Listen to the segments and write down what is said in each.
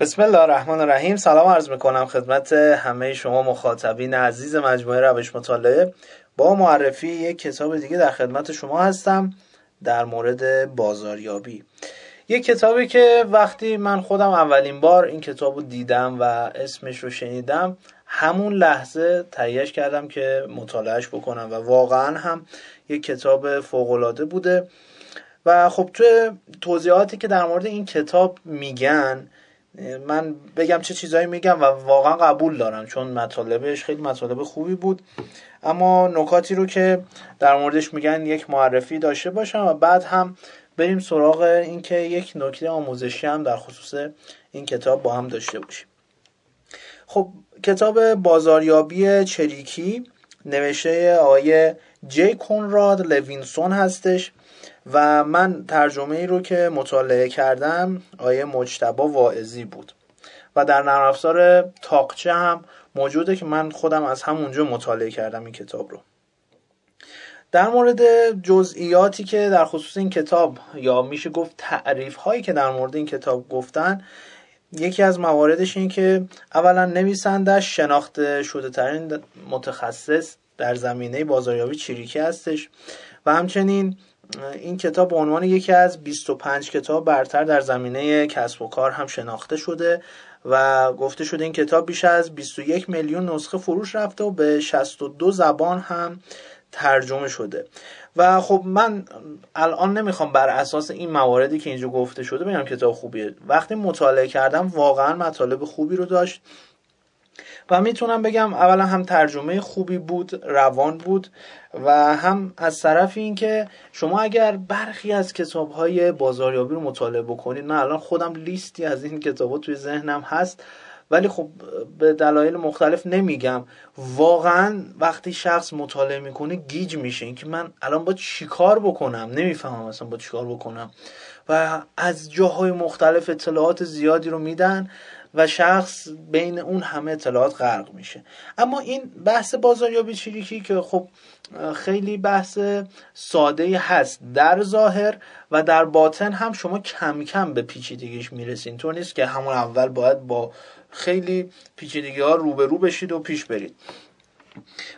بسم الله الرحمن الرحیم. سلام عرض می‌کنم خدمت همه شما مخاطبین عزیز مجموعه روش مطالعه. با معرفی یک کتاب دیگه در خدمت شما هستم در مورد بازاریابی. یک کتابی که وقتی من خودم اولین بار این کتاب رو دیدم و اسمش رو شنیدم همون لحظه تهیهش کردم که مطالعهش بکنم و واقعا هم یک کتاب فوقالعاده بوده. و خب تو توضیحاتی که در مورد این کتاب میگن من بگم چه چیزایی میگم و واقعا قبول دارم چون مطالبش خیلی مطالب خوبی بود. اما نکاتی رو که در موردش میگن یک معرفی داشته باشم و بعد هم بریم سراغ اینکه یک نکته آموزشی هم در خصوص این کتاب با هم داشته باشیم. خب کتاب بازاریابی چریکی نوشته آقای جی کنراد لوینسون هستش و من ترجمه ای رو که مطالعه کردم آقای مجتبی واعظی بود. و در نرم افزار تاقچه هم موجوده که من خودم از همونجا مطالعه کردم این کتاب رو. در مورد جزئیاتی که در خصوص این کتاب یا میشه گفت تعریف هایی که در مورد این کتاب گفتن یکی از مواردش این که اولا نویسندش شناخته شده ترین متخصص در زمینه بازاریابی چریکی هستش و همچنین این کتاب به عنوان یکی از 25 کتاب برتر در زمینه کسب و کار هم شناخته شده و گفته شده این کتاب بیش از 21 میلیون نسخه فروش رفته و به 62 زبان هم ترجمه شده. و خب من الان نمی‌خوام بر اساس این مواردی که اینجا گفته شده بگم کتاب خوبیه. وقتی مطالعه کردم واقعا مطالب خوبی رو داشت. و می‌تونم بگم اولا هم ترجمه خوبی بود روان بود و هم از طرف اینکه شما اگر برخی از کتاب های بازاریابی رو مطالعه بکنید من الان خودم لیستی از این کتاب توی ذهنم هست. ولی خب به دلایل مختلف نمیگم. واقعا وقتی شخص مطالعه می‌کنه گیج میشه. اینکه من الان با چیکار بکنم؟ نمی‌فهمم اصلا با چیکار بکنم. و از جاهای مختلف اطلاعات زیادی رو میدن و شخص بین اون همه اطلاعات غرق میشه. اما این بحث بازاریابی چریکی که خب خیلی بحث ساده هست. در ظاهر و در باطن هم شما کم کم به پیچیدگیش می‌رسین. تو نیست که همون اول باید با خیلی پیچیدگی ها روبرو بشید و پیش برید.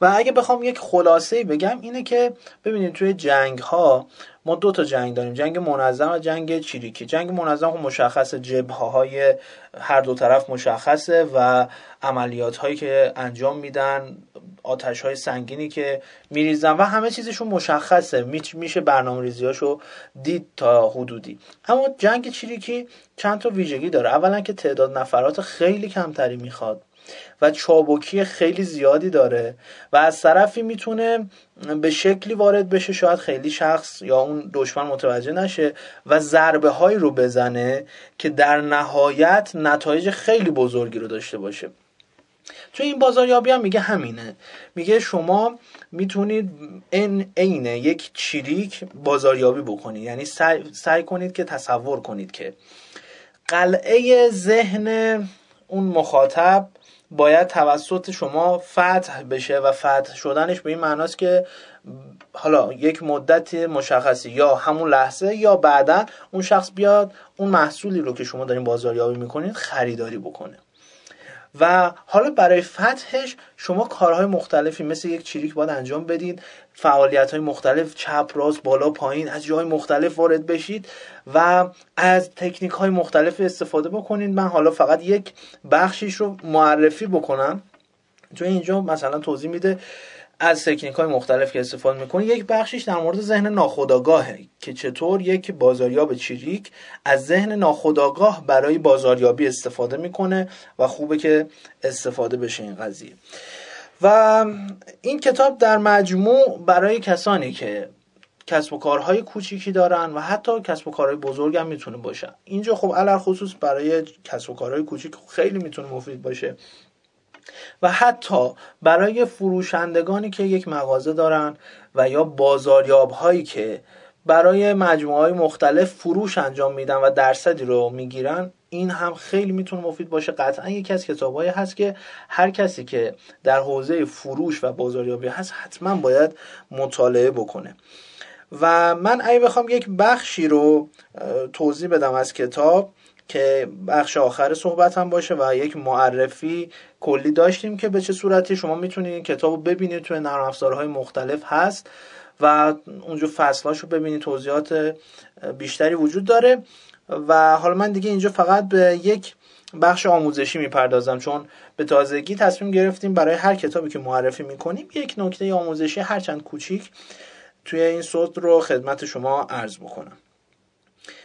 و اگه بخوام یک خلاصه بگم اینه که ببینید توی جنگ ها ما دو تا جنگ داریم. جنگ منظم و جنگ چریکی جنگ منظم خب مشخص جبهه های هر دو طرف مشخصه و عملیات هایی که انجام میدن آتش های سنگینی که میریزن و همه چیزشون مشخصه. میشه برنامه ریزیاشو دید تا حدودی. اما جنگ چریکی چند تا ویژگی داره. اولا که تعداد نفرات خیلی کمتری می‌خواد. و چابکی خیلی زیادی داره و از طرفی می‌تونه به شکلی وارد بشه شاید خیلی شخص یا اون دشمن متوجه نشه و ضربه هایی رو بزنه که در نهایت نتایج خیلی بزرگی رو داشته باشه. چون این بازاریابی هم میگه همینه. میگه شما می‌تونید این عین یک چریک بازاریابی بکنید. یعنی سعی, سعی کنید که تصور کنید که قلعه ذهن اون مخاطب باید توسط شما فتح بشه و فتح شدنش به این معناست که حالا یک مدت مشخصی یا همون لحظه یا بعدا اون شخص بیاد اون محصولی رو که شما دارین بازاریابی می‌کنید خریداری بکنه. و حالا برای فتحش شما کارهای مختلفی مثل یک چریک باید انجام بدید فعالیت های مختلف چپ راست بالا پایین از جای مختلف وارد بشید و از تکنیک های مختلف استفاده بکنید من حالا فقط یک بخشیش رو معرفی بکنم. تو اینجا مثلا توضیح میده از تکنیک های مختلف که استفاده می‌کنه یک بخشیش در مورد ذهن ناخودآگاهه که چطور یک بازاریاب چریک از ذهن ناخودآگاه برای بازاریابی استفاده می‌کنه و خوبه که استفاده بشه این قضیه. و این کتاب در مجموع برای کسانی که کسب و کارهای کوچیکی دارن و حتی کسب و کارهای بزرگ هم می‌تونه باشه. اینجا خب علر خصوص برای کسب و کارهای کوچیک خیلی می‌تونه مفید باشه. و حتی برای فروشندگانی که یک مغازه دارن و یا بازاریاب هایی که برای مجموعه های مختلف فروش انجام میدن و درصدی رو می‌گیرن این هم خیلی می‌تونه مفید باشه. قطعا یکی از کتابهایی هست که هر کسی که در حوزه فروش و بازاریابی هست حتما باید مطالعه بکنه. و من اگه بخوام یک بخشی رو توضیح بدم از کتاب که بخش آخر صحبت هم باشه و یک معرفی کلی داشتیم که به چه صورتی شما می‌تونید این کتاب رو ببینید توی نرم افزارهای مختلف هست و اونجا فصلاشو ببینید توضیحات بیشتری وجود داره و حالا من دیگه اینجا فقط به یک بخش آموزشی می‌پردازم چون به تازگی تصمیم گرفتیم برای هر کتابی که معرفی می‌کنیم یک نکته آموزشی هرچند کوچیک توی این صوت رو خدمت شما عرض بکنم.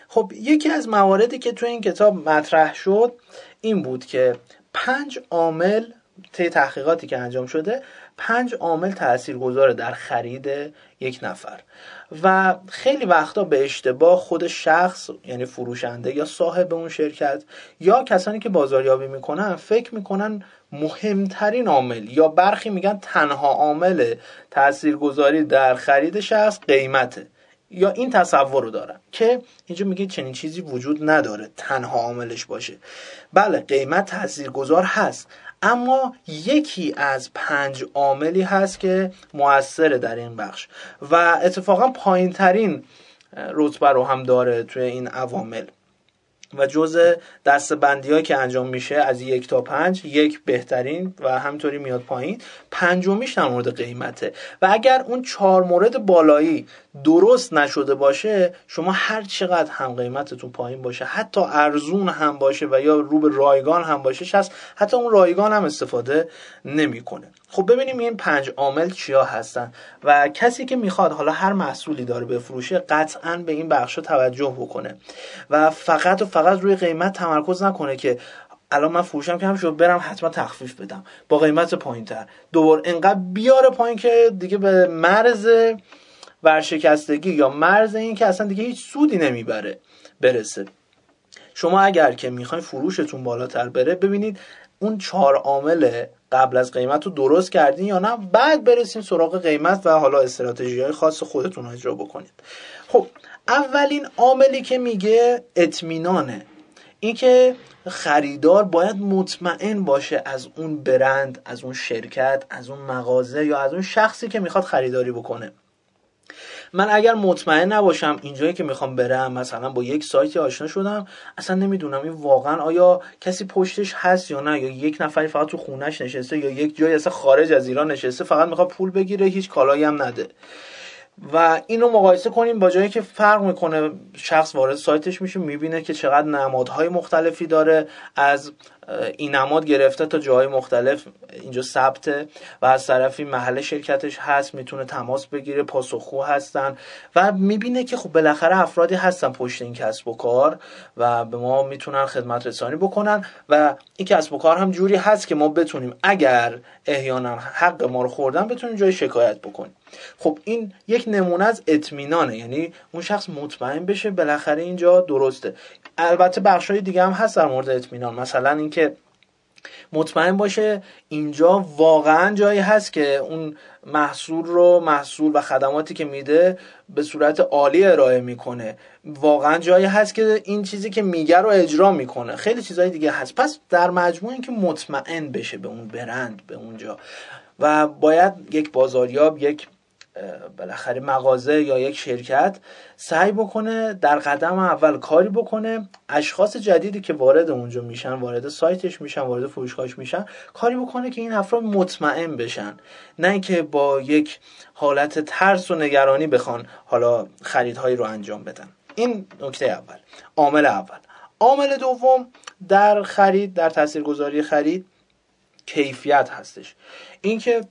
خب یکی از مواردی که توی این کتاب مطرح شد این بود که پنج عامل طی تحقیقاتی که انجام شده پنج عامل تاثیرگذاره در خرید یک نفر. و خیلی وقتا به اشتباه خود شخص یعنی فروشنده یا صاحب اون شرکت یا کسانی که بازاریابی می‌کنن فکر می‌کنن مهمترین عامل یا برخی میگن تنها عامل تاثیرگذاری در خرید شخص قیمته. یا این تصور رو دارن که اینجا میگه چنین چیزی وجود نداره تنها عاملش باشه. بله قیمت تاثیرگذار هست اما یکی از پنج عاملی هست که موثره در این بخش و اتفاقا پایین ترین رتبه رو هم داره توی این عوامل. و جزء دست بندی که انجام میشه از یک تا پنج یک بهترین و همینطوری میاد پایین. پنجمیش در مورد قیمته. و اگر اون چهار مورد بالایی درست نشده باشه شما هر چقدر هم قیمتتون پایین باشه حتی ارزون هم باشه و یا رو به رایگان هم باشه هست حتی اون رایگان هم استفاده نمی‌کنه. خب ببینیم این پنج عامل چیا هستن و کسی که می‌خواد حالا هر محصولی داره بفروشه قطعا به این بخش توجه بکنه و فقط و فقط روی قیمت تمرکز نکنه که الان من فروشم که هم شد برم حتما تخفیف بدم. با قیمت پایین تر دوباره انقدر بیاره پایین که دیگه به مرز ورشکستگی یا مرز این که اصلا دیگه هیچ سودی نمی‌بره برسه. شما اگر که می‌خواین فروشتون بالاتر بره ببینید اون چهار عامل قبل از قیمت رو درست کردین یا نه بعد برسیم سراغ قیمت و حالا استراتژی های خاص خودتون اجرا بکنید. خب اولین عاملی که میگه اطمینانه. اینکه خریدار باید مطمئن باشه از اون برند از اون شرکت از اون مغازه یا از اون شخصی که می‌خواد خریداری بکنه. من اگر مطمئن نباشم اینجایی که می‌خوام برم مثلا با یک سایتی آشنا شدم اصلا نمی‌دونم این واقعا آیا کسی پشتش هست یا نه یا یک نفری فقط تو خونش نشسته یا یک جایی اصلا خارج از ایران نشسته فقط می‌خواد پول بگیره هیچ کالایی هم نده. و اینو مقایسه کنیم با جایی که فرق می‌کنه شخص وارد سایتش میشه می‌بینه که چقدر نمادهای مختلفی داره از این نماد گرفته تا جاهای مختلف اینجا ثبته و از طرفی محل شرکتش هست می‌تونه تماس بگیره پاسخگو هستن و می‌بینه که خب بالاخره افرادی هستن پشت این کسب و کار و به ما می‌تونن خدمت رسانی بکنن و این کسب و کار هم جوری هست که ما بتونیم اگر احیانا حق ما رو خوردن بتونیم جای شکایت بکنیم. خب این یک نمونه از اطمینانه یعنی اون شخص مطمئن بشه بالاخره اینجا درسته. البته بخش های دیگه هم هست در مورد اطمینان. مثلا اینکه مطمئن باشه اینجا واقعا جایی هست که اون محصول رو محصول و خدماتی که میده به صورت عالی ارائه می‌کنه. واقعا جایی هست که این چیزی که میگه رو اجرا می‌کنه. خیلی چیزهای دیگه هست. پس در مجموع اینکه مطمئن بشه به اون برند به اونجا. و باید یک بازاریاب یک بالاخره مغازه یا یک شرکت سعی بکنه در قدم اول کاری بکنه. اشخاص جدیدی که وارد اونجا میشن وارد سایتش میشن وارد فروشگاهش میشن کاری بکنه که این افراد مطمئن بشن. نه اینکه با یک حالت ترس و نگرانی بخوان حالا خریدهایی رو انجام بدن. این نکته اول. عامل اول. عامل دوم در خرید در تاثیرگذاری خرید کیفیت هستش. اینکه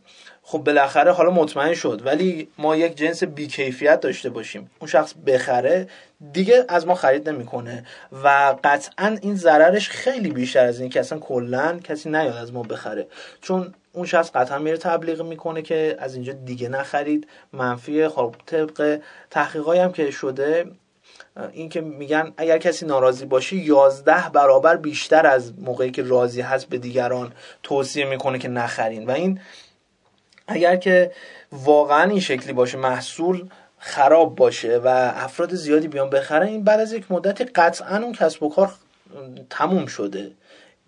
خب بالاخره حالا مطمئن شد ولی ما یک جنس بیکیفیت داشته باشیم. اون شخص بخره دیگه از ما خرید نمی‌کنه. و قطعا این ضررش خیلی بیشتر از این که اصلا کلا کسی نیاد از ما بخره. چون اون شخص قطعا میره تبلیغ می‌کنه که از اینجا دیگه نخرید. منفی خب طبق تحقیقایی هم که شده این که میگن اگر کسی ناراضی باشه یازده برابر بیشتر از موقعی که راضی هست به دیگران توصیه می‌کنه که نخرین. و این اگر که واقعا این شکلی باشه محصول خراب باشه و افراد زیادی بیان بخرن این بعد از یک مدتی قطعا اون کسب و کار تموم شده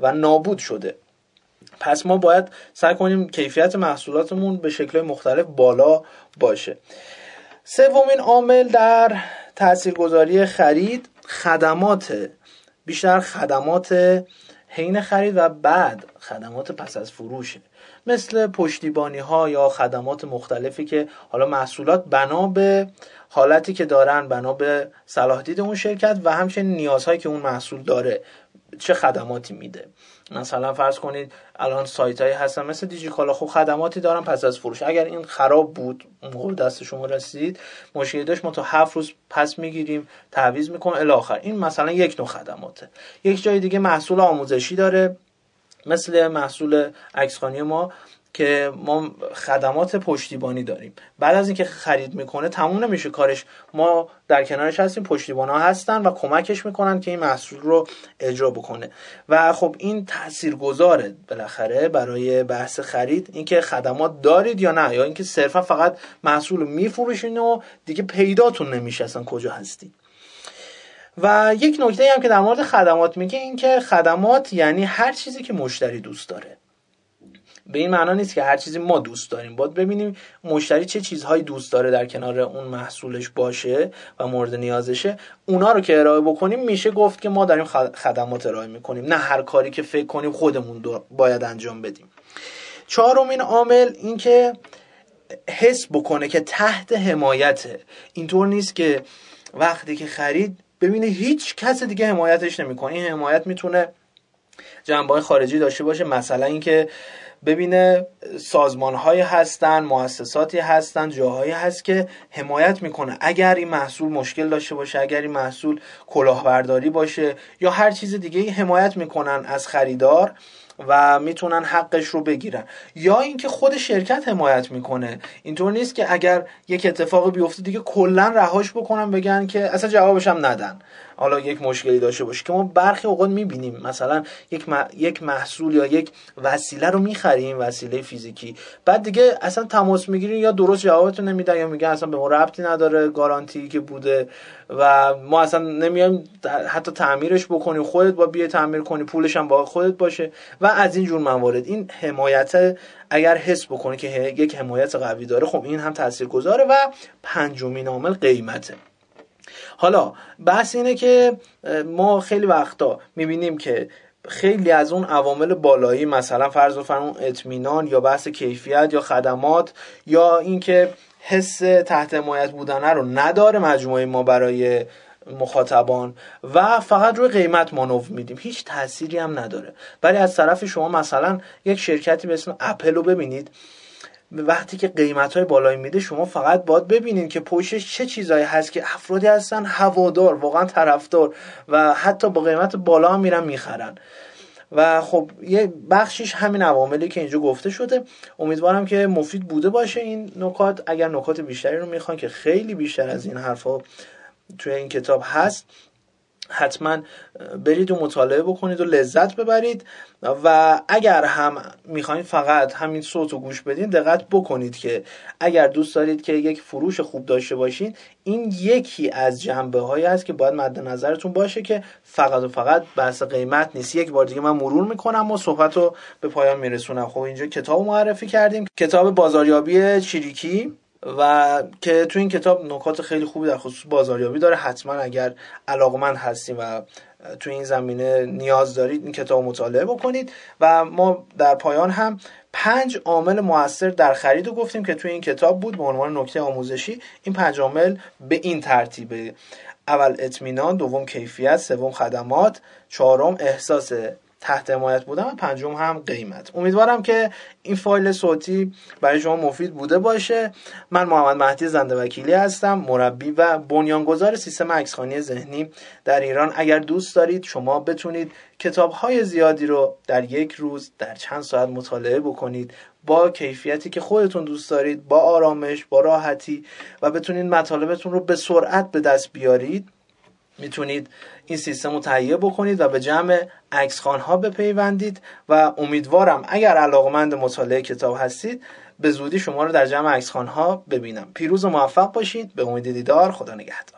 و نابود شده. پس ما باید سعی کنیم کیفیت محصولاتمون به شکل مختلف بالا باشه. سومین عامل در تاثیرگذاری خرید خدمات بیشتر خدمات حین خرید و بعد خدمات پس از فروشه. مثل پشتیبانی ها یا خدمات مختلفی که حالا محصولات بنا به حالتی که دارن بنا به صلاح دید اون شرکت و همچنین نیازهایی که اون محصول داره چه خدماتی میده. مثلا فرض کنید الان سایت هایی هستن مثل دیجیکالا خب خدماتی دارن پس از فروش. اگر این خراب بود موقع دست شما رسید مشکلی داشت ما تا هفت روز پس می‌گیریم تعویض می‌کنیم الاخر این مثلا یک نوع خدماته. یک جای دیگه محصول آموزشی داره. مثل محصول عکسخانی ما که ما خدمات پشتیبانی داریم. بعد از اینکه خرید می‌کنه تموم نمیشه کارش. ما در کنارش هستیم پشتیبان ها هستن و کمکش می‌کنن که این محصول رو اجرا بکنه. و خب این تأثیر گذاره بالاخره برای بحث خرید اینکه خدمات دارید یا نه یا اینکه صرفا فقط محصول رو میفروشین و دیگه پیداتون نمیشه اصلا کجا هستید و یک نکته هم که در مورد خدمات میگه این که خدمات یعنی هر چیزی که مشتری دوست داره. به این معنا نیست که هر چیزی ما دوست داریم. باید ببینیم مشتری چه چیزهایی دوست داره در کنار اون محصولش باشه و مورد نیازشه. اونا رو که ارائه بکنیم میشه گفت که ما داریم خدمات ارائه می‌کنیم. نه هر کاری که فکر کنیم خودمون باید انجام بدیم. چهارمین عامل این که حس بکنه که تحت حمایته. اینطور نیست که وقتی که خرید ببینه هیچ کس دیگه حمایتش نمی‌کنه. این حمایت می‌تونه جنبه خارجی داشته باشه. مثلا اینکه ببینه سازمان هایی هستن مؤسساتی هستن جاهایی هست که حمایت می‌کنه. اگر این محصول مشکل داشته باشه اگر این محصول کلاهبرداری باشه یا هر چیز دیگه حمایت می‌کنن از خریدار. و می‌تونن حقش رو بگیرن. یا اینکه خود شرکت حمایت می‌کنه. اینطور نیست که اگر یک اتفاق بیفته دیگه کلا رهاش بکنن بگن که اصلا جوابش هم ندن. حالا یک مشکلی داشته باشه که ما برخی اوقات می‌بینیم. مثلا یک, یک محصول یا یک وسیله رو می‌خریم وسیله فیزیکی. بعد دیگه اصلا تماس می‌گیریم یا درست جوابتون نمیدن یا میگن اصلا به ما ربطی نداره گارانتی که بوده و ما اصلا نمیایم حتی تعمیرش بکنیم خودت با بیه تعمیر کنی پولش هم با خودت باشه و از این جور موارد. این حمایت اگر حس بکنه که یک حمایت قوی داره خب این هم تاثیرگذاره و پنجمین عامل قیمته. حالا بحث اینه که ما خیلی وقتا می‌بینیم که خیلی از اون عوامل بالایی مثلا فرض فرمون اطمینان یا بحث کیفیت یا خدمات یا اینکه حس تحت حمایت بودن رو نداره مجموعه ما برای مخاطبان و فقط روی قیمت مانو میدیم. هیچ تأثیری هم نداره. ولی از طرف شما مثلا یک شرکتی به اسم اپل رو ببینید. وقتی که قیمت های بالایی میده شما فقط باید ببینید که پشتش چه چیزایی هست که افرادی هستن هوادار واقعا طرفدار و حتی با قیمت بالا هم میرن می‌خرن. و خب یه بخشیش همین عواملی که اینجا گفته شده. امیدوارم که مفید بوده باشه این نکات. اگر نکات بیشتری رو می‌خوان که خیلی بیشتر از این حرفا توی این کتاب هست حتما برید و مطالعه بکنید و لذت ببرید و اگر هم می‌خواین فقط همین صوت و گوش بدین دقت بکنید که اگر دوست دارید که یک فروش خوب داشته باشین این یکی از جنبه هایی است که باید مد نظرتون باشه که فقط و فقط بحث قیمت نیست. یک بار دیگه من مرور می‌کنم و صحبت رو به پایان میرسونم. خب اینجا کتاب معرفی کردیم. کتاب بازاریابی چیریکی. و که تو این کتاب نکات خیلی خوبی در خصوص بازاریابی داره. حتما اگر علاقمند هستیم و تو این زمینه نیاز دارید این کتاب مطالعه بکنید. و ما در پایان هم پنج عامل موثر در خرید رو گفتیم که توی این کتاب بود به عنوان نکته آموزشی. این پنج عامل به این ترتیبه. اول اطمینان دوم کیفیت سوم خدمات چهارم احساس تحت حمایت بودم و پنجم هم قیمت. امیدوارم که این فایل صوتی برای شما مفید بوده باشه. من محمد مهدی زنده وکیلی هستم مربی و بنیانگذار سیستم عکسخانی ذهنی در ایران. اگر دوست دارید شما بتونید کتاب های زیادی رو در یک روز در چند ساعت مطالعه بکنید. با کیفیتی که خودتون دوست دارید با آرامش با راحتی و بتونید مطالبتون رو به سرعت به دست بیارید. می‌تونید این سیستم رو تهیه بکنید و به جمع عکس ها بپیوندید و امیدوارم اگر علاقمند مطالعه کتاب هستید به زودی شما رو در جمع عکس ها ببینم. پیروز و موفق باشید. به امید دیدار. خدا نگهدار.